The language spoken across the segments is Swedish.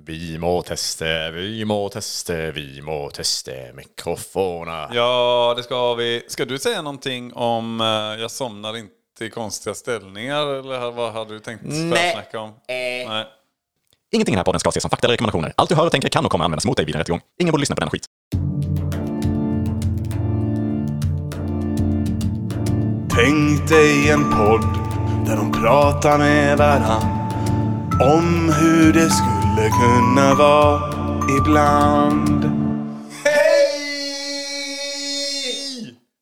Vi må testa, vi må testa, vi må testa mikrofoner. Ja, det ska vi. Ska du säga någonting om uh, jag somnar inte i konstiga ställningar? Eller vad hade du tänkt snacka om? Eh. Nej. Ingenting i den här podden ska ses som fakta eller rekommendationer. Allt du hör och tänker kan och kommer användas mot dig vid en rättegång. Ingen borde lyssna på denna skit. Tänk dig en podd där de pratar med varann om hur det skulle kunna vara ibland.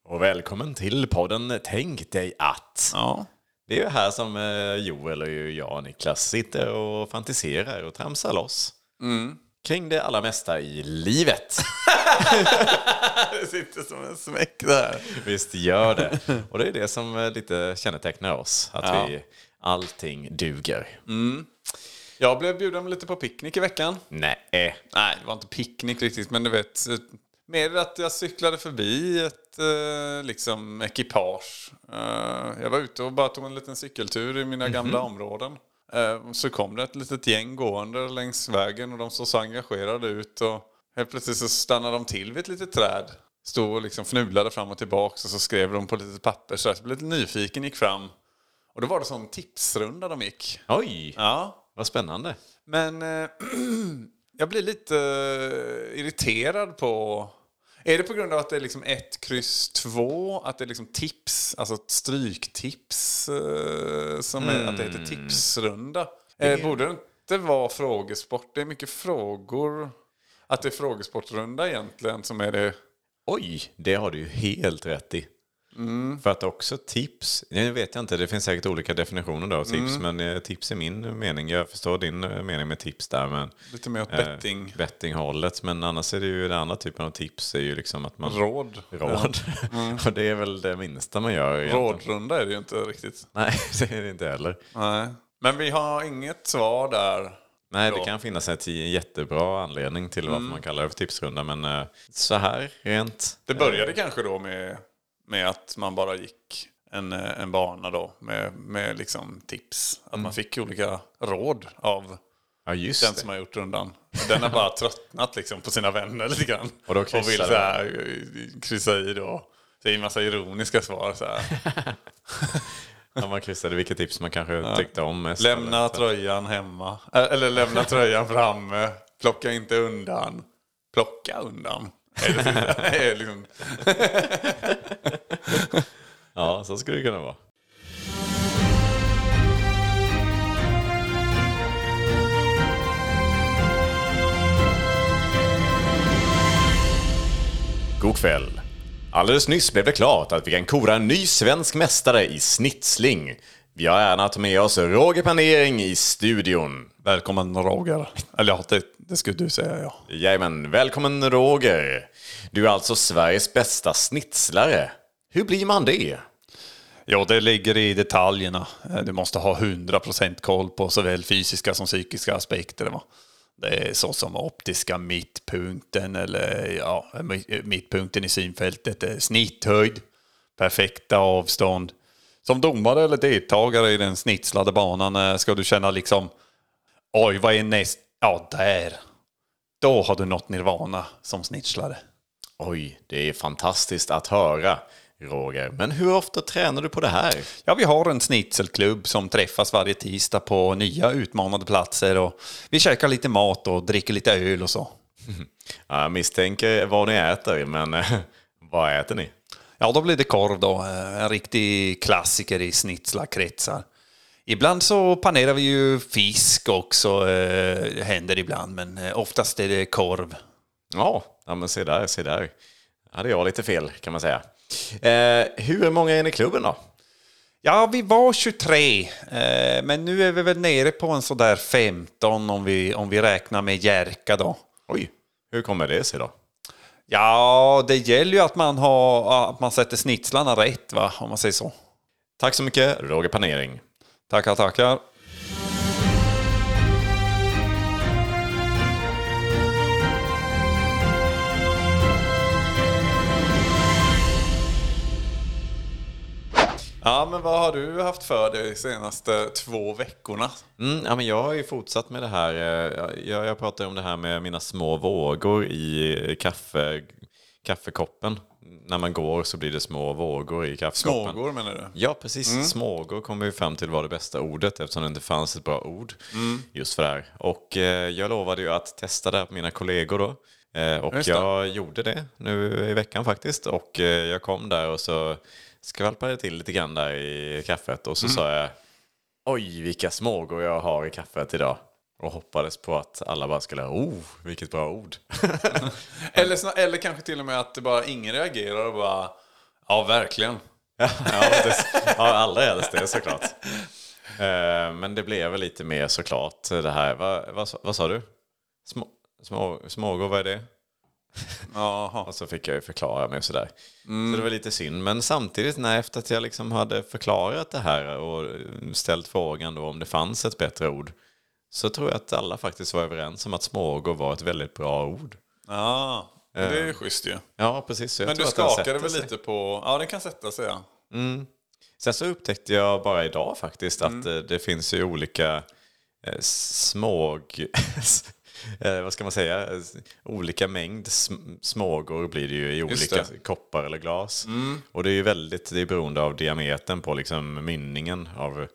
Och välkommen till podden Tänk dig att. Ja. Det är ju här som eh, Joel och jag, Niklas, sitter och fantiserar och tramsar loss. Kring det allra mesta i livet. Det sitter som en smäck där. Visst gör det. Och det är det som eh, lite kännetecknar oss. Att Ja. vi, allting duger. Jag blev bjuden lite på picknick i veckan. Nej. Nej, det var inte picknick riktigt, men du vet. eh, Mer att jag cyklade förbi ett eh, liksom ekipage. Eh, jag var ute och bara tog en liten cykeltur i mina gamla områden. Eh, så kom det ett litet gäng gående längs vägen och de såg så engagerade ut. Och helt plötsligt så stannade de till vid ett litet träd. Stod och liksom fnulade fram och tillbaka och så skrev de på ett litet papper. Så jag blev lite nyfiken, gick fram. Och då var det sån tipsrunda de gick. Oj, Ja, vad spännande. men eh, jag blir lite eh, irriterad på... Är det på grund av att det är liksom ett kryss två? Att det är liksom tips, alltså ett stryktips eh, som är, att det heter tipsrunda? Eh, borde det inte vara frågesport? Det är mycket frågor. Att det är frågesportrunda egentligen som är det... Oj, det har du ju helt rätt i. För att också tips, jag vet jag inte, det finns säkert olika definitioner då av tips, men eh, tips är min mening. Jag förstår din eh, mening med tips där, men Lite mer åt eh, betting. bettinghållet. Men annars är det ju den andra typen av tips, är ju liksom att man... Råd. Råd. Och det är väl det minsta man gör. egentligen. Rådrunda är det ju inte riktigt. Nej, det är det inte heller. Nej. Men vi har inget svar där. Nej, det kan finnas en jättebra anledning till varför man kallar det för tipsrunda, men eh, så här rent. Det började kanske då med, med att man bara gick en, eh, en bana då med, med liksom tips. Att man fick olika råd av Ja, just den det. som har gjort rundan. Den har bara tröttnat liksom på sina vänner lite grann. Och då vill kryssar så här, eh, kryssa i då. Säger en massa ironiska svar så här. Ja, man kryssade vilket tips man kanske tyckte om mest. Lämna eller- tröjan hemma. Eller lämna tröjan framme. Plocka inte undan. Plocka undan. Liksom, Ja, så skulle det kunna vara. God kväll. Alldeles nyss blev det klart att vi kan kora en ny svensk mästare i snitsling. Vi har äran att ta med oss Roger Panering i studion. Välkommen Roger. Eller ja, det, det skulle du säga ja. Jajamän, välkommen Roger. Du är alltså Sveriges bästa snitslare. Hur blir man det? Ja, det ligger i detaljerna. Eh, Du måste ha 100% koll på såväl fysiska som psykiska aspekter. Va? Det är så som optiska mittpunkten eller ja, mi- mittpunkten i synfältet, snitthöjd, perfekta avstånd. Som domare eller deltagare i den snitslade banan eh, ska du känna liksom oj, vad är näst? Ja, där. Då har du nått nirvana som snitslare. Oj, det är fantastiskt att höra, Roger. Men hur ofta tränar du på det här? Ja, vi har en snitselklubb som träffas varje tisdag på nya utmanande platser och vi käkar lite mat och dricker lite öl och så. Ja, Jag misstänker vad ni äter, men vad äter ni? Ja, då blir det korv då, eh, en riktig klassiker i snitslarkretsar. Ibland så panerar vi ju fisk också, eh, händer ibland, men eh, oftast är det korv. Ja, ja men se där, se där. hade jag lite fel, kan man säga. Eh, hur många är ni i klubben då? Ja, vi var 23, eh, men nu är vi väl nere på en sådär 15 om vi, om vi räknar med Jerka då. Oj, hur kommer det sig då? Ja, det gäller ju att man, har, att man sätter snitslarna rätt, va? om man säger så. Tack så mycket, Roger Panering. Tackar, tackar. Ja, men vad har du haft för dig de senaste två veckorna? Mm, ja, men jag har ju fortsatt med det här. eh, Jag, jag pratar om det här med mina små vågor i kaffe, kaffekoppen. När man går så blir det små vågor i kaffekoppen. Smågor menar du? Ja, precis. Smågor kom vi fram till var det bästa ordet eftersom det inte fanns ett bra ord just för det här. Och eh, jag lovade ju att testa det här på mina kollegor då. Eh, och jag gjorde det nu i veckan faktiskt. Och eh, jag kom där och så skvalpade till lite grann där i kaffet. Och så sa jag oj vilka smågor jag har i kaffet idag. Och hoppades på att alla bara skulle, oh vilket bra ord. Eller, eller kanske till och med att det bara ingen reagerar och bara ja, verkligen. ja, det, ja, allra helst det såklart. Eh, Men det blev väl lite mer såklart det här. Vad, vad, sa- vad sa du? Små, små, smågor, vad är det? Jaha. Och så fick jag ju förklara mig och sådär. Så det var lite synd. Men samtidigt när efter att jag liksom hade förklarat det här och ställt frågan då om det fanns ett bättre ord. Så tror jag att alla faktiskt var överens om att smågor var ett väldigt bra ord. Ja, det är ju schysst ju. Ja, precis. Men du den skakade väl sig. lite på... Ja, det kan sätta sig ja. Sen så upptäckte jag bara idag faktiskt Mm. att eh, det finns ju olika eh, småg... eh, vad ska man säga? Eh, Olika mängd sm- smågor blir det ju i olika. Mm. koppar eller glas. Och det är ju väldigt det är beroende av diametern på liksom mynningen av,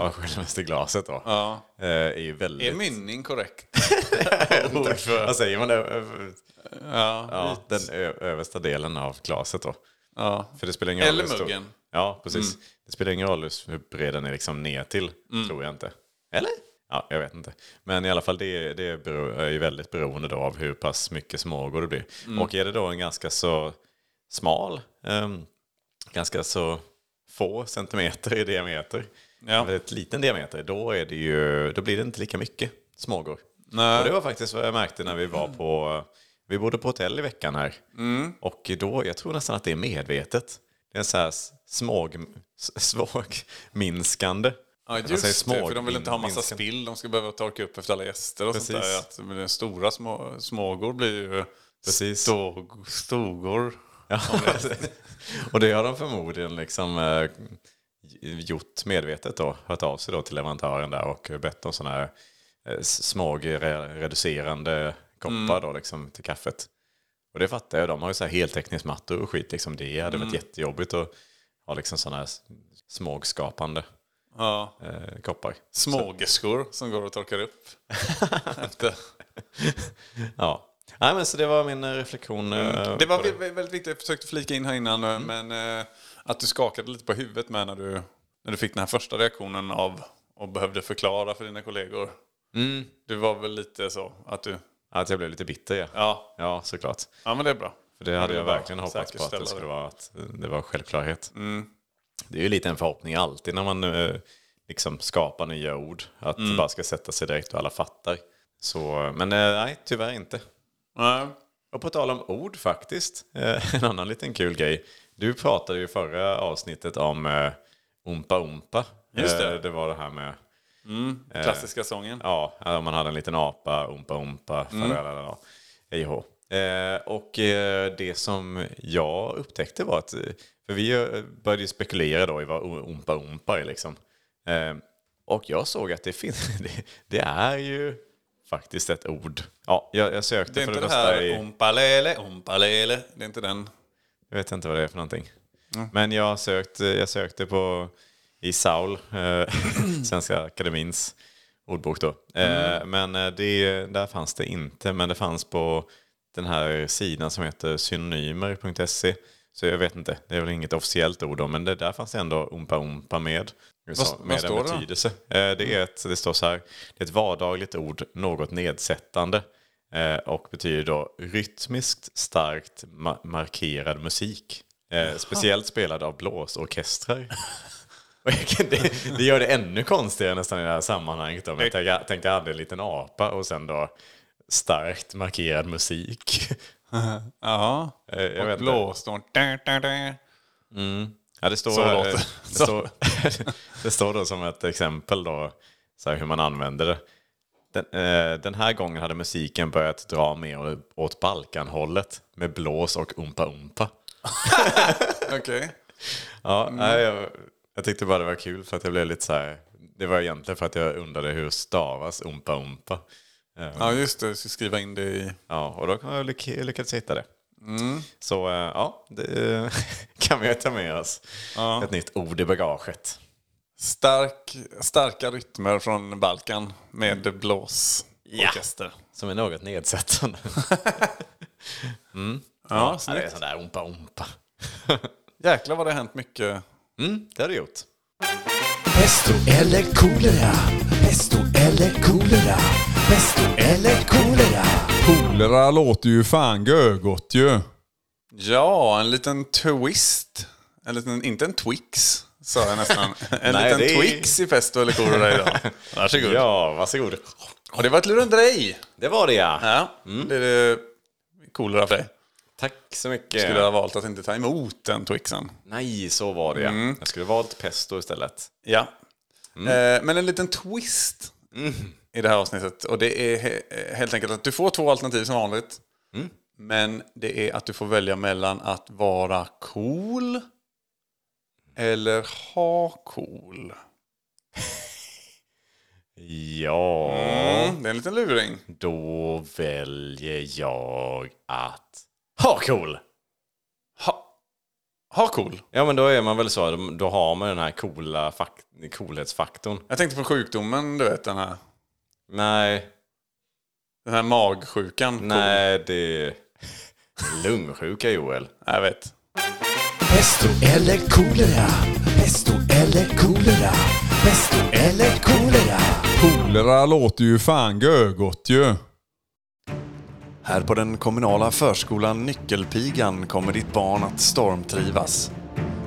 av självaste glaset då. Mm. Ja. Eh, är ju väldigt... Är mynning korrekt? ord för... Vad säger man? Det? Ja. Ja, den översta delen av glaset då. ja. För det spelar ingen Eller roll hur stor- muggen. Ja, precis. Det spelar ingen roll hur bred den är liksom ner till, tror jag inte. Eller? Ja, jag vet inte. Men i alla fall, det, det är ju väldigt beroende då av hur pass mycket smågor det blir. Och är det då en ganska så smal, ehm, ganska så få centimeter i diameter, Ja. väldigt liten diameter, då, är det ju, då blir det inte lika mycket smågor. Nej. Och det var faktiskt vad jag märkte när vi var på, vi bodde på hotell i veckan här. Och då, jag tror nästan att det är medvetet. Det är en så här småg, svågminskande. Ja, just säger det. För de vill inte ha massa minskande. spill. De ska behöva torka upp efter alla gäster och sånt Precis. där. Att men den stora små, smågor blir ju Precis. stog, stogor. Ja, och det har de förmodligen liksom eh, gjort medvetet då. Hört av sig då till leverantören där och bett om sådana här eh, småg re- reducerande koppar då liksom till kaffet. Och det fattar jag. De har ju så här heltäckningsmattor och skit liksom. Det hade varit jättejobbigt att ha liksom sådana här smågskapande Ja. eh, koppar. Smågeskor som går och torkar upp. Ja. Nej, men så det var min eh, reflektion. eh, Det var vä- väldigt viktigt, jag försökte flika in här innan, eh, men eh, att du skakade lite på huvudet med när du, när du fick den här första reaktionen av och behövde förklara för dina kollegor. Du var väl lite så att du, Att jag blev lite bitter, ja. ja, Ja, såklart. ja men det är bra. För det hade jag verkligen hoppats på att det skulle det. vara, att det var självklarhet. Det är ju lite en förhoppning alltid när man eh, liksom skapar nya ord. Att det bara ska sätta sig direkt och alla fattar. Så, men eh, nej, tyvärr inte. Nej. Och på tal om ord faktiskt, eh, en annan liten kul grej. Du pratade ju förra avsnittet om eh, Ompa Ompa. Just det. Eh, det var det här med Klassiska sången. Ja, om man hade en liten apa, umpa umpa, mm. hej. Eh, och eh, det som jag upptäckte var att, eh, för vi eh, började ju spekulera då i vad o- umpa umpa är liksom. Eh, och jag såg att det finns, det, det är ju faktiskt ett ord. Ja, jag, jag sökte Det är för inte det det här i... ompalele, ompalele. Det är inte den. Jag vet inte vad det är för någonting. Men jag sökte, jag sökte på i Saul, eh, Svenska Akademins ordbok då. Eh, Men eh, det, där fanns det inte. Men det fanns på den här sidan som heter synonymer.se. Så jag vet inte, det är väl inget officiellt ord då, men det, där fanns det ändå umpa umpa med. Så, vad med står en det betydelse. Eh, Det, är ett, det står så här, det är ett vardagligt ord, något nedsättande. Eh, och betyder då rytmiskt starkt ma- markerad musik. Eh, speciellt spelad av blåsorkestrar. Det, det gör det ännu konstigare nästan i det här sammanhanget. Då. Men jag tänkte jag hade en liten apa och sen då starkt markerad musik. Ja. Eh, jag vet Och. Da, da, da. Ja, det står, Så här, eh, det. det, står, det står då som ett exempel då, så här hur man använder det. Den, eh, den här gången hade musiken börjat dra mer åt Balkanhållet med blås och umpa umpa. Okej. Ja, nej, jag, Jag tyckte bara det var kul för att jag blev lite så här. Det var egentligen för att jag undrade hur stavas umpa umpa. Eh, Ja, just det. Jag ska skriva in det i... Ja, och då har jag lyck- lyckats hitta det. Så eh, ja, det kan vi ta med oss. Ett nytt ord i bagaget. Stark, starka rytmer från Balkan med blåsorkester. Som är något nedsättande. Ja, Ja, det är snyggt. sån där umpa umpa. Jäklar vad det har hänt mycket. Mm, det har det gjort. Pesto eller kolera? Pesto eller kolera? Pesto eller kolera? Kolera låter ju fan gögott ju. Ja, en liten twist. En liten, inte en Twix, sa jag nästan. En Nej, liten är- Twix i Pesto eller Kolera idag. Varsågod. Ja, varsågod. Och det var ett lurendrej. Det var det ja. Ja, det är det Kolera för dig. Tack så mycket. Skulle ha valt att inte ta emot den Twixen. Nej, så var det ja. Jag skulle valt pesto istället. Ja. Eh, men en liten twist i det här avsnittet. Och det är he- helt enkelt att du får två alternativ som vanligt. Men det är att du får välja mellan att vara cool eller ha cool. Ja, Mm, det är en liten luring. då väljer jag att ha cool. Ha, ha cool. Ja, men då är man väl så. Då har man den här coola fak- coolhetsfaktorn. Jag tänkte på sjukdomen, du vet den här. Nej, Den här magsjukan. Nej, det är lungsjuka Joel. Jag vet. Pesto eller kolera? Pesto eller kolera? Pesto eller kolera? Kolera låter ju fan gögott ju. Här på den kommunala förskolan Nyckelpigan kommer ditt barn att stormtrivas.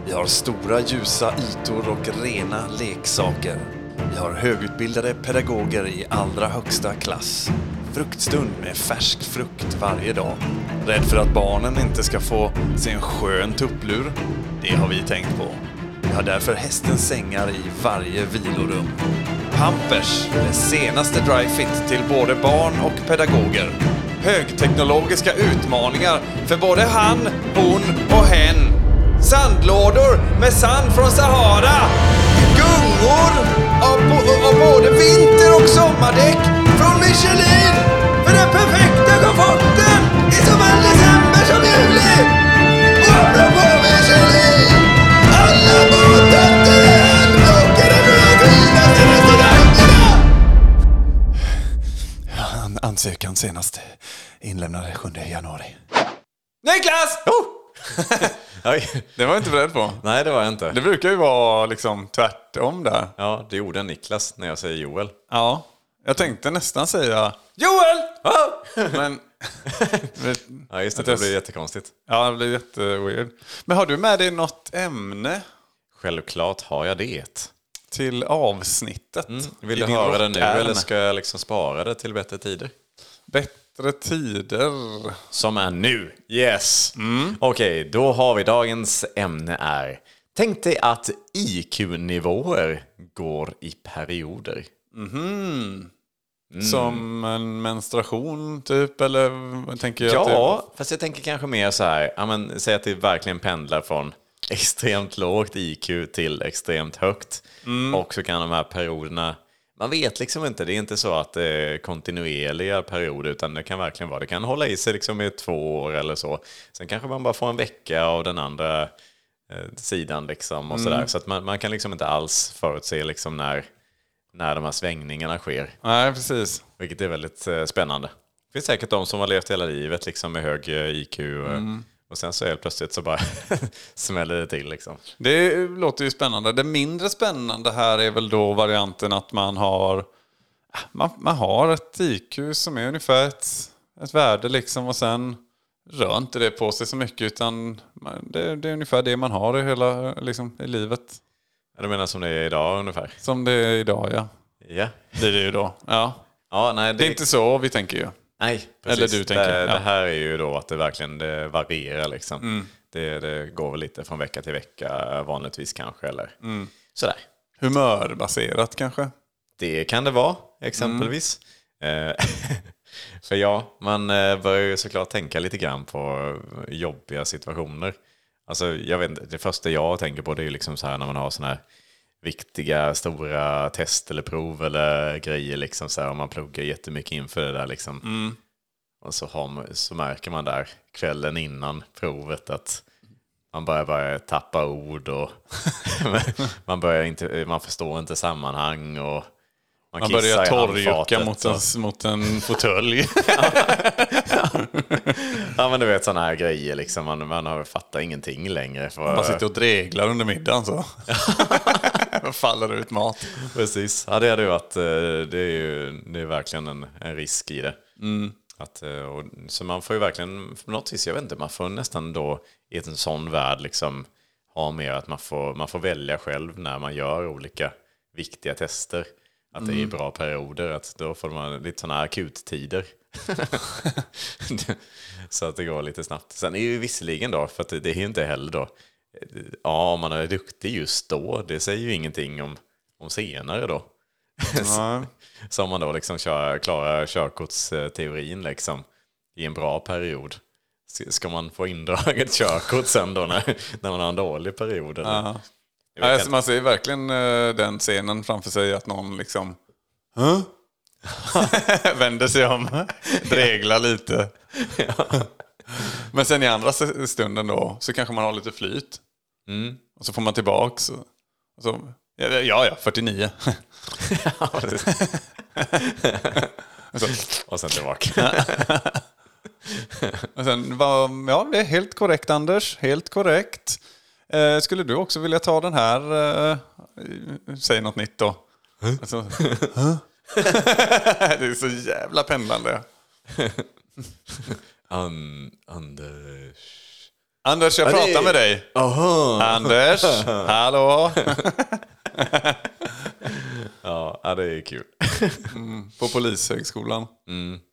Vi har stora ljusa ytor och rena leksaker. Vi har högutbildade pedagoger i allra högsta klass. Fruktstund med färsk frukt varje dag. Rädd för att barnen inte ska få se en skön tupplur? Det har vi tänkt på. Vi har därför hästens sängar i varje vilorum. Pampers, det senaste dry fit till både barn och pedagoger. Högteknologiska utmaningar för både han, hon och hen. Sandlådor med sand från Sahara. Gungor av, av både vinter och sommardäck från Michelin. För den perfekta komforten i såväl december som juli. Och apropå Michelin! Alla till en åker över de finaste restaurangerna! An- Ansökan senast inlämnade 7 januari. Niklas! Oj. Det var jag inte beredd på. Nej, det var jag inte. Det brukar ju vara liksom tvärtom där. Ja, det gjorde Niklas när jag säger Joel. Ja. Jag tänkte nästan säga Joel! Men... Ja, just det. Det blir jättekonstigt. ja, det blir jätteweird. Men har du med dig något ämne Självklart har jag det. till avsnittet? Vill I du höra det nu eller ska jag liksom spara det till bättre tider? Bättre tider. Som är nu. Yes. Okej, då har vi dagens ämne är Tänk dig att IQ-nivåer går i perioder. Som en menstruation typ, eller tänker jag? Ja, fast jag tänker kanske mer så här. Ja, men, säg att det verkligen pendlar från extremt lågt IQ till extremt högt. Och så kan de här perioderna... Man vet liksom inte. Det är inte så att det är kontinuerliga perioder. Utan det kan verkligen vara. Det kan hålla i sig liksom i två år eller så. Sen kanske man bara får en vecka av den andra eh, sidan. Liksom, och sådär. Så att man, man kan liksom inte alls förutse liksom när, när de här svängningarna sker. Nej, precis. Vilket är väldigt eh, spännande. Det finns säkert de som har levt hela livet liksom, med hög eh, IQ. eh, Och sen så helt plötsligt så bara smäller det till. Liksom. Det låter ju spännande. Det mindre spännande här är väl då varianten att man har man, man har ett IQ som är ungefär ett, ett värde liksom och sen rör inte det på sig så mycket utan man- det, det är ungefär det man har i hela liksom, i livet. Ja, Du menar som det är idag ungefär? Som det är idag ja. Ja. Det är det ju då. Ja. Ja, nej, Det är inte så vi tänker ju. Nej, precis. Eller du tänker, Det, ja. det här är ju då att det verkligen det varierar. Liksom. Mm. Det, det går väl lite från vecka till vecka vanligtvis kanske. Eller Mm. sådär. Humörbaserat kanske. Det kan det vara, exempelvis. Eh, För ja, man eh, börjar ju såklart tänka lite grann på jobbiga situationer. Alltså, jag vet inte, det första jag tänker på det är ju liksom så här när man har sådana här viktiga stora test eller prov eller grejer liksom så här om man pluggar jättemycket inför det där liksom. Och så, har så märker man där kvällen innan provet att man börjar, börjar tappa ord och man, börjar inte, man förstår inte sammanhang och man, Man börjar torrjucka mot och- en, mot en fåtölj. Ja men du vet sådana här grejer liksom. Man, man har fattar ingenting längre. För, Man sitter och dreglar under middagen så. faller det ut mat. Precis. Ja det är det ju att eh, det är ju det är verkligen en, en risk i det. Att, eh, och, så man får ju verkligen, på något vis, jag vet inte, man får nästan då i en sån värld liksom ha mer att man får, man får välja själv när man gör olika viktiga tester. Att det är i bra perioder, att då får man lite sådana akuttider. så att det går lite snabbt. Sen är ju visserligen då, för det är ju inte heller då, ja om man är duktig just då, det säger ju ingenting om, om senare då. Så om man då liksom kör, klarar körkortsteorin liksom i en bra period. Ska man få indraget körkort sen då när, när man har en dålig period? Eller? Ja, alltså, man ser verkligen eh, den scenen framför sig att någon liksom Huh? vänder sig om, dreglar lite. Men sen i andra stunden då så kanske man har lite flyt. Och så får man tillbaks. Och, och så, ja, ja, ja, 49. Och sen tillbaka. Och sen var, ja, det är helt korrekt Anders, helt korrekt. Eh, skulle du också vilja ta den här, eh, säg något nytt då. Alltså, huh? det är så jävla pendlande. An, Anders... Anders, jag pratar med dig. Anders, hallå? Ja, det är kul. På Polishögskolan.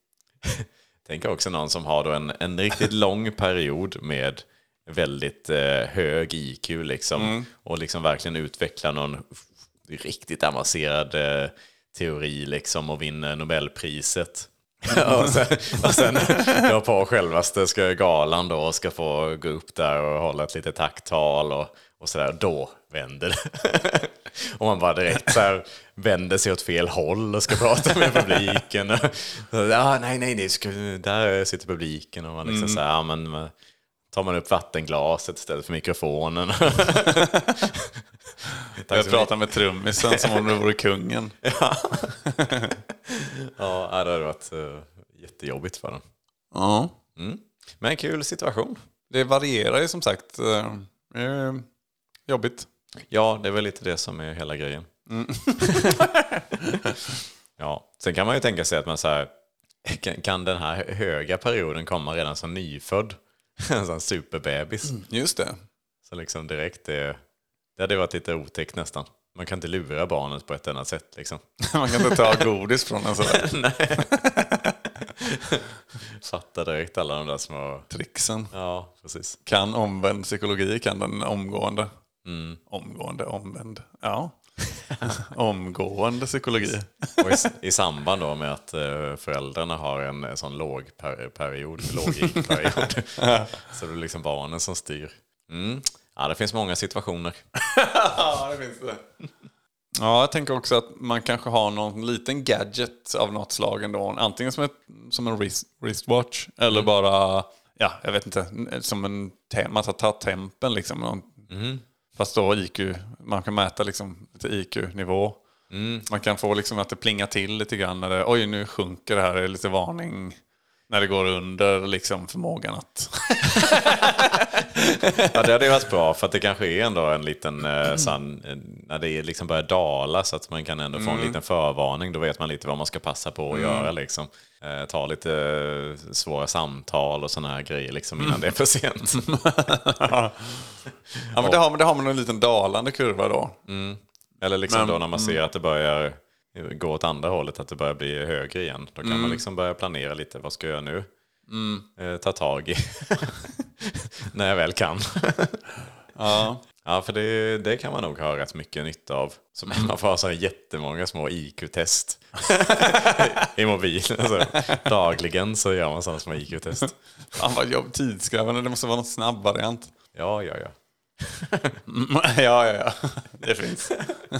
Tänk också någon som har då en, en riktigt lång period med väldigt eh, hög IQ liksom. Och liksom verkligen utvecklar någon riktigt avancerad eh, teori liksom och vinner Nobelpriset. Och sen, och sen då på självaste ska galan då och ska få gå upp där och hålla ett litet tacktal och, och sådär. Då vänder det. och man bara direkt så här vänder sig åt fel håll och ska prata med publiken. Och, ja, nej, nej, nej, där sitter publiken och man liksom så här, men tar man upp vattenglaset istället för mikrofonen. Jag pratar med trummisen som om du vore kungen. Ja, det hade varit uh, jättejobbigt för den. Ja. Men kul situation. Det varierar ju som sagt. eh, eh, jobbigt. Ja, det är väl lite det som är hela grejen. ja, sen kan man ju tänka sig att man så här, kan, kan den här höga perioden komma redan som nyfödd? En sån superbebis. Just det. Så liksom direkt det, det hade varit lite otäckt nästan. Man kan inte lura barnet på ett annat sätt liksom. Man kan inte ta godis från en sådär. Fatta direkt alla de där små... Trixen. Ja, precis. Kan omvänd psykologi, kan den omgående. Mm. Omgående, omvänd. Ja. omgående psykologi. Och i, i samband då med att eh, föräldrarna har en eh, sån låg per, period, låg period så det är liksom barnen som styr. Mm. Ja, det finns många situationer. Ja, det finns det. Ja, jag tänker också att man kanske har någon liten gadget av något slag ändå. Antingen som, ett, som en wrist, wristwatch eller bara, ja, jag vet inte, som en, te- man tar, tempen liksom. Någon, Fast då IQ, man kan mäta liksom lite IQ-nivå. Man kan få liksom att det plingar till lite grann när det, oj nu sjunker det här, det är lite varning. När det går under liksom förmågan att... Ja, det hade varit bra för att det kanske är ändå en liten, eh, eh, när det liksom börjar dala så att man kan ändå få en liten förvarning. Då vet man lite vad man ska passa på att göra liksom. Eh, ta lite eh, svåra samtal och sådana här grejer liksom innan det är för sent. Ja, men det har, det har man en liten dalande kurva då. Eller liksom Men- då när man ser att det börjar gå åt andra hållet, att det börjar bli högre igen. Då kan man liksom börja planera lite, vad ska jag göra nu? Eh, ta tag i. när jag väl kan. Ja. Ja, för det, det kan man nog ha rätt mycket nytta av. Så man får ha så jättemånga små IQ-test i mobilen. Så dagligen så gör man sådana små IQ-test. Fan vad jobb, tidskrävande. Det måste vara någon snabb variant. Ja, ja, ja. ja, ja, ja. Det finns. ja,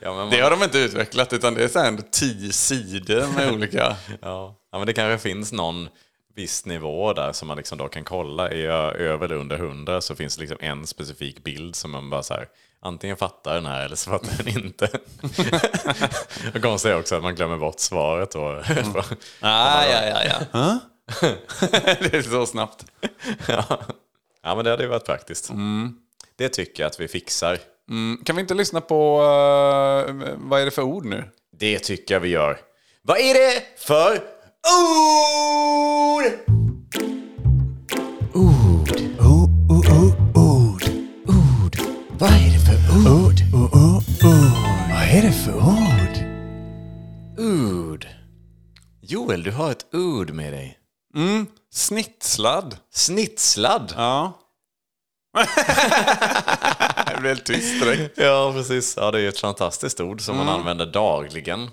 men man, Det har de inte utvecklat utan det är så här tio sidor med olika... ja. ja, men det kanske finns någon viss nivå där som man liksom då kan kolla. Är jag över eller under 100 så finns det liksom en specifik bild som man bara så här, antingen fattar den här eller så fattar den inte. Det konstiga är också att man glömmer bort svaret då. Ah, ja, ja, ja. det är så snabbt. ja. ja, men det hade ju varit praktiskt. Det tycker jag att vi fixar. Mm, kan vi inte lyssna på... eh, vad är det för ord nu? Det tycker jag vi gör. Vad är det för ord? Ord. O, o, o, ord. Ord. Vad är det för ord? O, o, ord. Vad är det för ord? Ord. Joel, du har ett ord med dig. Snitslad. Snitslad. Ja. Det blev tyst direkt. Ja, precis. Ja, det är ett fantastiskt ord som man använder dagligen.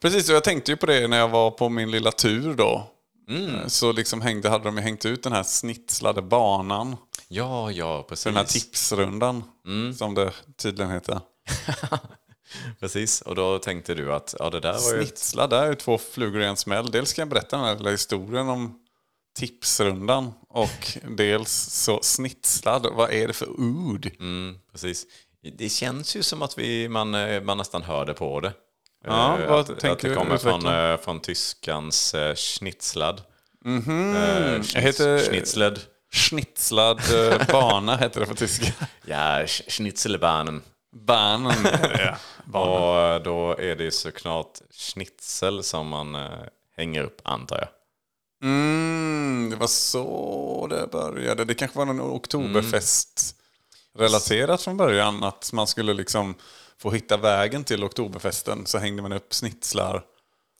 Precis, och jag tänkte ju på det när jag var på min lilla tur då. Så liksom hängde, hade de ju hängt ut den här snitslade banan. Ja, ja, precis. Den här tipsrundan, som det tydligen heter. Precis, och då tänkte du att ja, det där var ju... Snitslad, där är två flugor i en smäll. Dels ska jag berätta den här lilla historien om tipsrundan. Och dels så snitslad, vad är det för ord? Mm, precis. Det känns ju som att vi, man, eh, man nästan hör det på det. Ja, vad att, att det kommer från, eh, från tyskans eh, schnitzlad. Eh, Jag schnitz- heter- Schnitzled. Schnitslad eh, bana heter det på tyska. Ja, sch- Schnitzelbanen. Banen. ja. Och då är det såklart schnitzel som man hänger upp, antar jag. Mm, det var så det började. Det kanske var någon oktoberfest relaterat från början. Att man skulle liksom få hitta vägen till oktoberfesten. Så hängde man upp snitslar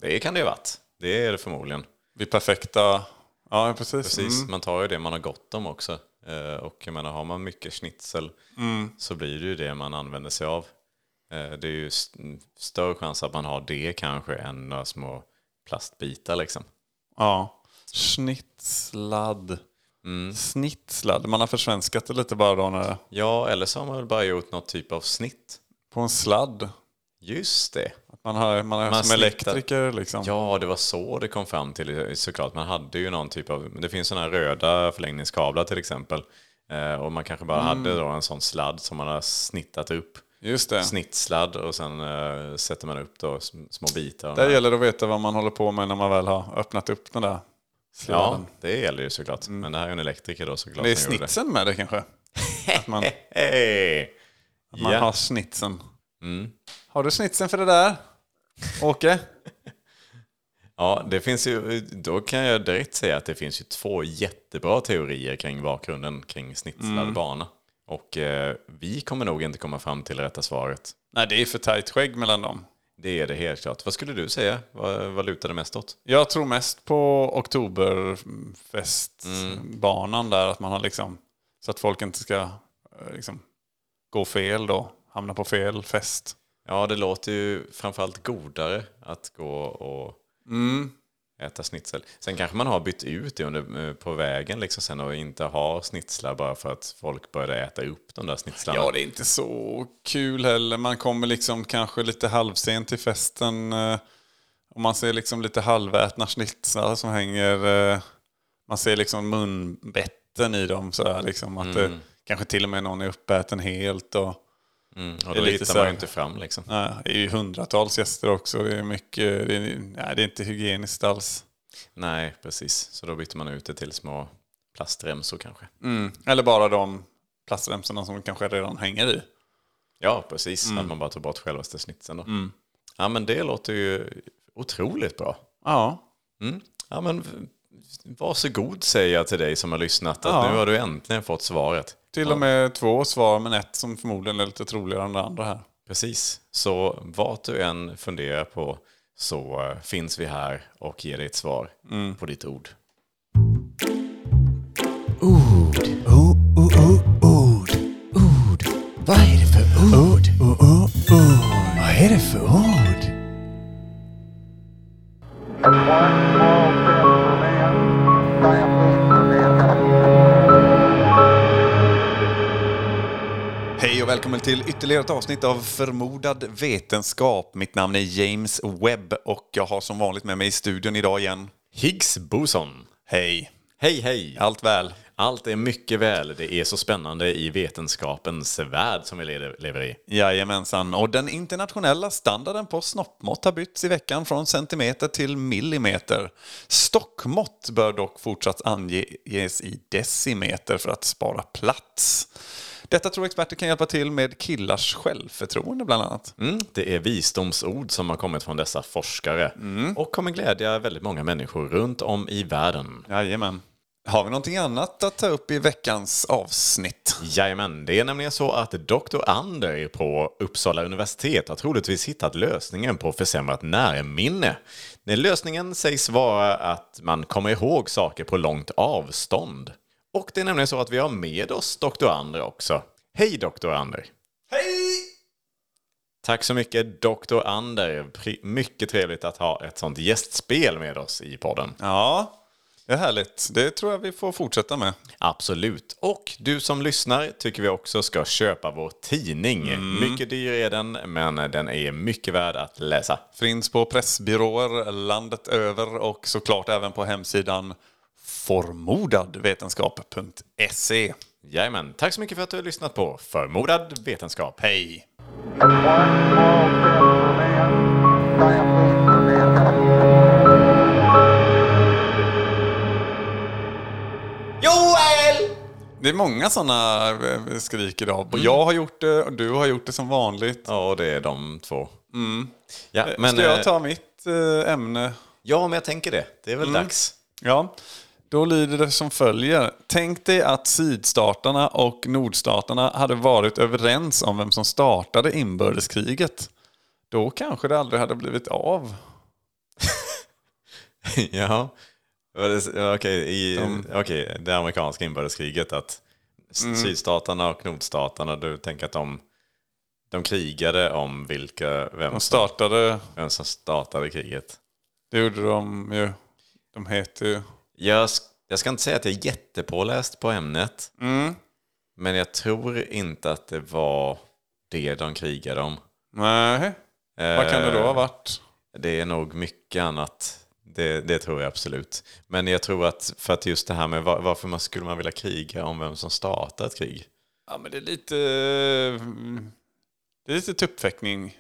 Det kan det ju varit. Det är det förmodligen. vid perfekta... Ja, precis. Precis, Mm. man tar ju det man har gott om också. Eh, Och jag menar, har man mycket schnitzel Mm. så blir det ju det man använder sig av. Eh, Det är ju st- större chans att man har det kanske än några små plastbitar liksom. Ja. Snitslad. Mm. Snitslad. Man har försvenskat det lite bara då när Ja, eller så har man väl bara gjort något typ av snitt. på en sladd. Just det. Man har, man har Man som snittar- elektriker liksom. Ja, det var så det kom fram till såklart. Man hade ju någon typ av, det finns sådana här röda förlängningskablar till exempel. Eh, och man kanske bara hade då en sån sladd som man har snittat upp. Just det. Snittsladd och sen eh, sätter man upp då sm- små bitar. Där gäller det att veta vad man håller på med när man väl har öppnat upp den där Ja, sladden. det gäller ju såklart. Men det här är en elektriker då såklart. Det är snitsen med det kanske? Att man, att man Ja. har snitsen. Har du snitsen för det där? Åke? Ja, det finns ju, då kan jag direkt säga att det finns ju två jättebra teorier kring bakgrunden kring snitslad bana. Och eh, vi kommer nog inte komma fram till det rätta svaret. Nej, det är för tajt skägg mellan dem. Det är det helt klart. Vad skulle du säga? Vad, vad lutar det mest åt? Jag tror mest på oktoberfestbanan där. Att man har liksom, så att folk inte ska eh, liksom, gå fel då. Hamna på fel fest. Ja, det låter ju framförallt godare att gå och äta snitsel. Sen kanske man har bytt ut det under, eh, på vägen liksom sen och inte har snitslar bara för att folk började äta upp de där snitslarna. Ja, det är inte så kul heller. Man kommer liksom kanske lite halvsent till festen. eh, Och man ser liksom lite halvätna schnitzlar som hänger. eh, Man ser liksom munbetten i dem. Så här, liksom, att det, kanske till och med någon är uppäten helt. Och, Mm, och då lite hittar man ju inte fram liksom. nej, det är ju hundratals gäster också. Det är, mycket, det är, nej, det är inte hygieniskt alls. Nej, precis. Så då byter man ut det till små plastremsor kanske. Mm. Eller bara de plastremsorna som kanske redan hänger i. Ja, precis. Mm. Att man bara tar bort självaste snitsen då. Ja, men det låter ju otroligt bra. Ja, Mm. Ja, men varsågod säger jag till dig som har lyssnat. Att Ja. nu har du äntligen fått svaret till och med två svar, men ett som förmodligen är lite troligare än det andra här. Precis, så vad du än funderar på så eh, finns vi här och ger dig ett svar mm. på ditt ord. Ord. Oh, oh, oh, ord. Ord. Vad är det för ord? Oh, oh, ord. Vad är det för ord? Och välkommen till ytterligare ett avsnitt av Förmodad vetenskap. Mitt namn är James Webb och jag har som vanligt med mig i studion idag igen. Higgs boson. Hej! Hej hej! Allt väl? Allt är mycket väl. Det är så spännande i vetenskapens värld som vi le- lever i. Jajamensan. Och den internationella standarden på snoppmått har bytts i veckan från centimeter till millimeter. Stockmått bör dock fortsatt anges i decimeter för att spara plats. Detta tror experter kan hjälpa till med killars självförtroende bland annat. Mm, det är visdomsord som har kommit från dessa forskare och kommer glädja väldigt många människor runt om i världen. Jajamän. Har vi någonting annat att ta upp i veckans avsnitt? Jajamän, det är nämligen så att Dr. Ander på Uppsala universitet har troligtvis hittat lösningen på försämrat närminne. Lösningen sägs vara att man kommer ihåg saker på långt avstånd. Och det är nämligen så att vi har med oss Dr. Ander också. Hej Dr. Ander! Hej! Tack så mycket Dr. Ander. Mycket trevligt att ha ett sånt gästspel med oss i podden. Ja, det är härligt. Det tror jag vi får fortsätta med. Absolut. Och du som lyssnar tycker vi också ska köpa vår tidning. Mycket dyr är den, men den är mycket värd att läsa. Finns på pressbyråer landet över och såklart även på hemsidan formodadvetenskap.se. Jajamän, tack så mycket för att du har lyssnat på Förmodad Vetenskap. Hej! Mankind. Det är många sådana skrik idag. Jag har gjort det och du har gjort det som vanligt. Ja, det är de två. Ja, men, Men, Ska jag eh, ta mitt eh, ämne? ja, men jag tänker det. Det är väl dags. Ja, då lyder det som följer. Tänk dig att sydstaterna och nordstaterna hade varit överens om vem som startade inbördeskriget. Då kanske det aldrig hade blivit av. ja. Okej, i, okej, det amerikanska inbördeskriget att s- sydstaterna och nordstaterna, du tänker att de, de krigade om vilka, vem, De som, startade, vem som startade kriget. det gjorde de ju. De heter ju... Jag, jag ska inte säga att jag är jättepåläst på ämnet. Men jag tror inte att det var det de krigade om. Nej, vad kan det då ha Eh, varit? Det är nog mycket annat. Det, det tror jag absolut. Men jag tror att för att just det här med var, varför man skulle man vilja kriga om vem som startar ett krig. Ja, men det är lite... Det är lite tuppfäktning.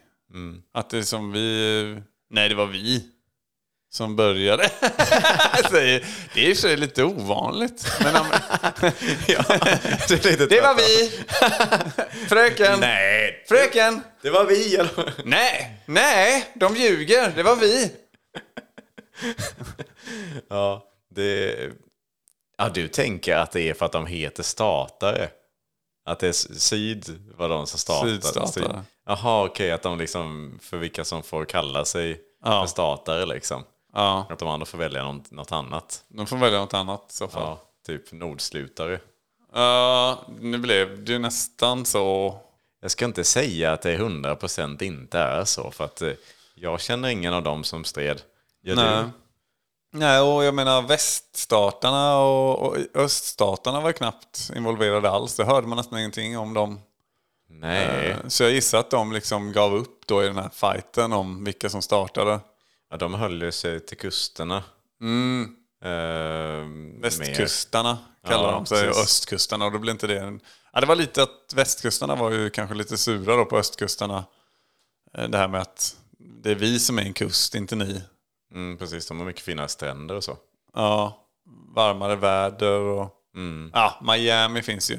Att det är som vi... Nej, det var vi som började. Säger- det är i och för sig lite ovanligt. Men om... det, är lite Det var vi! Fröken! Nej, Fröken! det var vi. Eller? Nej! Nej! De ljuger! Det var vi! Ja, det... Ja, du tänker att det är för att de heter statare? Att det är syd var de som startade? Sydstatare. Syd- Jaha, okej, att de liksom, för vilka som får kalla sig Ja. för statare liksom. Ja, Att de andra får välja något, något annat. de får välja något annat i så fall. Ja, typ nordslutare. Ja, nu blev det ju nästan så. Jag ska inte säga att det 100% inte är så, för att eh, jag känner ingen av dem som stred. Gör Nej. du? Nej, och jag menar väststaterna och, och öststaterna var knappt involverade alls. Det hörde man nästan ingenting om dem. Nej, Eh, Så jag gissar att de liksom gav upp då i den här fighten om vilka som startade. Ja, de höll ju sig till kusterna. Mm. Eh, mer. Västkustarna kallar Ja, de sig, precis. östkustarna. Och då blir inte det en... Ja, det var lite att västkustarna var ju kanske lite sura då på östkustarna. Eh, Det här med att det är vi som är en kust, inte ni. Mm, precis, de har mycket finare stränder och så. Ja, varmare väder och... Mm. Ja, Miami finns ju.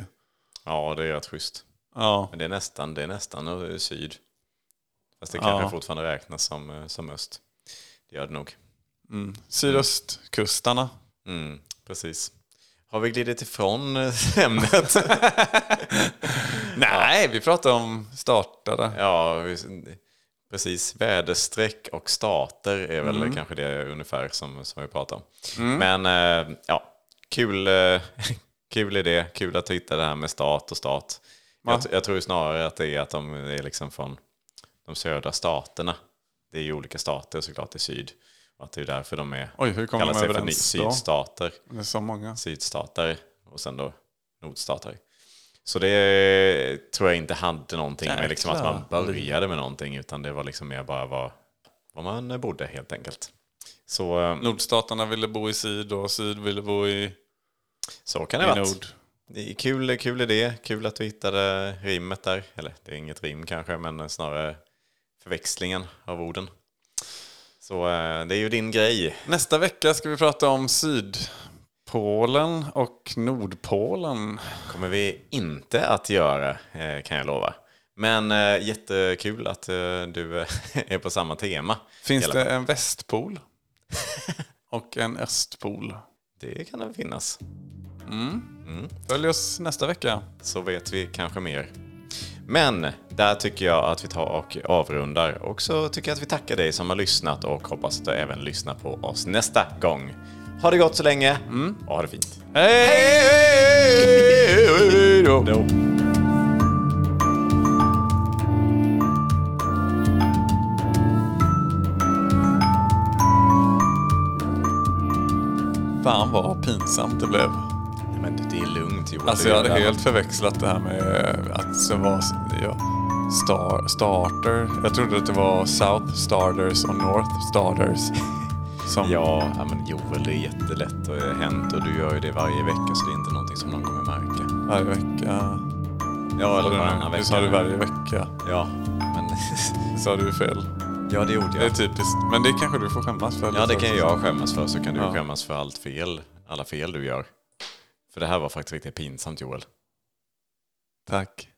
Ja, det är rätt schysst. Ja, Men det är nästan, det är nästan syd. Fast det Ja. kanske fortfarande räknas som, eh, som öst. Det gör det nog. sydöstkustarna. Mm, precis. Har vi glidit ifrån eh, ämnet? Nej, vi pratar om startare. ja, precis. Väderstreck och stater är väl Mm. kanske det ungefär som, som vi pratar om. Men eh, ja, kul, eh, kul idé. Kul att hitta det här med stat och stat. Jag, jag tror snarare att det är att de är liksom från de södra staterna. Det är ju olika stater såklart i syd. Och att det är därför de är, Oj, hur kommer de kallar sig för sydstater. Det är så många. Sydstater och sen då nordstater. Så det tror jag inte hade någonting med liksom att man Jäklar. började med någonting utan det var liksom mer bara var, var man bodde helt enkelt. Så, eh, Nordstaterna ville bo i syd och syd ville bo i, så kan det vara. nord. Kul, kul idé, kul att du hittade rimmet där. Eller det är inget rim kanske, men snarare förväxlingen av orden. Så eh, det är ju din grej. Nästa vecka ska vi prata om Sydpolen och Nordpolen. kommer vi inte att göra, eh, kan jag lova. Men eh, jättekul att du är på samma tema. Finns det en västpol? och en östpol? Det kan det finnas. Följ oss nästa vecka. Så vet vi kanske mer. Men där tycker jag att vi tar och avrundar. Och så tycker jag att vi tackar dig som har lyssnat och hoppas att du även lyssnar på oss nästa gång. Ha det gott så länge och ha det fint. Hej då! Då. Fan vad pinsamt det blev. Är lugnt Joel. Alltså jag hade helt förväxlat det här med att det var ja, star, starter. Jag trodde att det var South Starters och North Starters. Som, Ja, ja, men Joel, det är jättelätt och det har hänt och du gör ju det varje vecka så det är inte någonting som någon kommer märka. Varje vecka. Ja, eller varannan nu vecka. sa du varje vecka. Ja, men... Sa du fel. ja, det gjorde Det är jag. typiskt. Men det kanske du får skämmas för. Ja, det kan jag skämmas för så kan du Ja. skämmas för allt fel, alla fel du gör. För det här var faktiskt riktigt pinsamt Joel. Tack.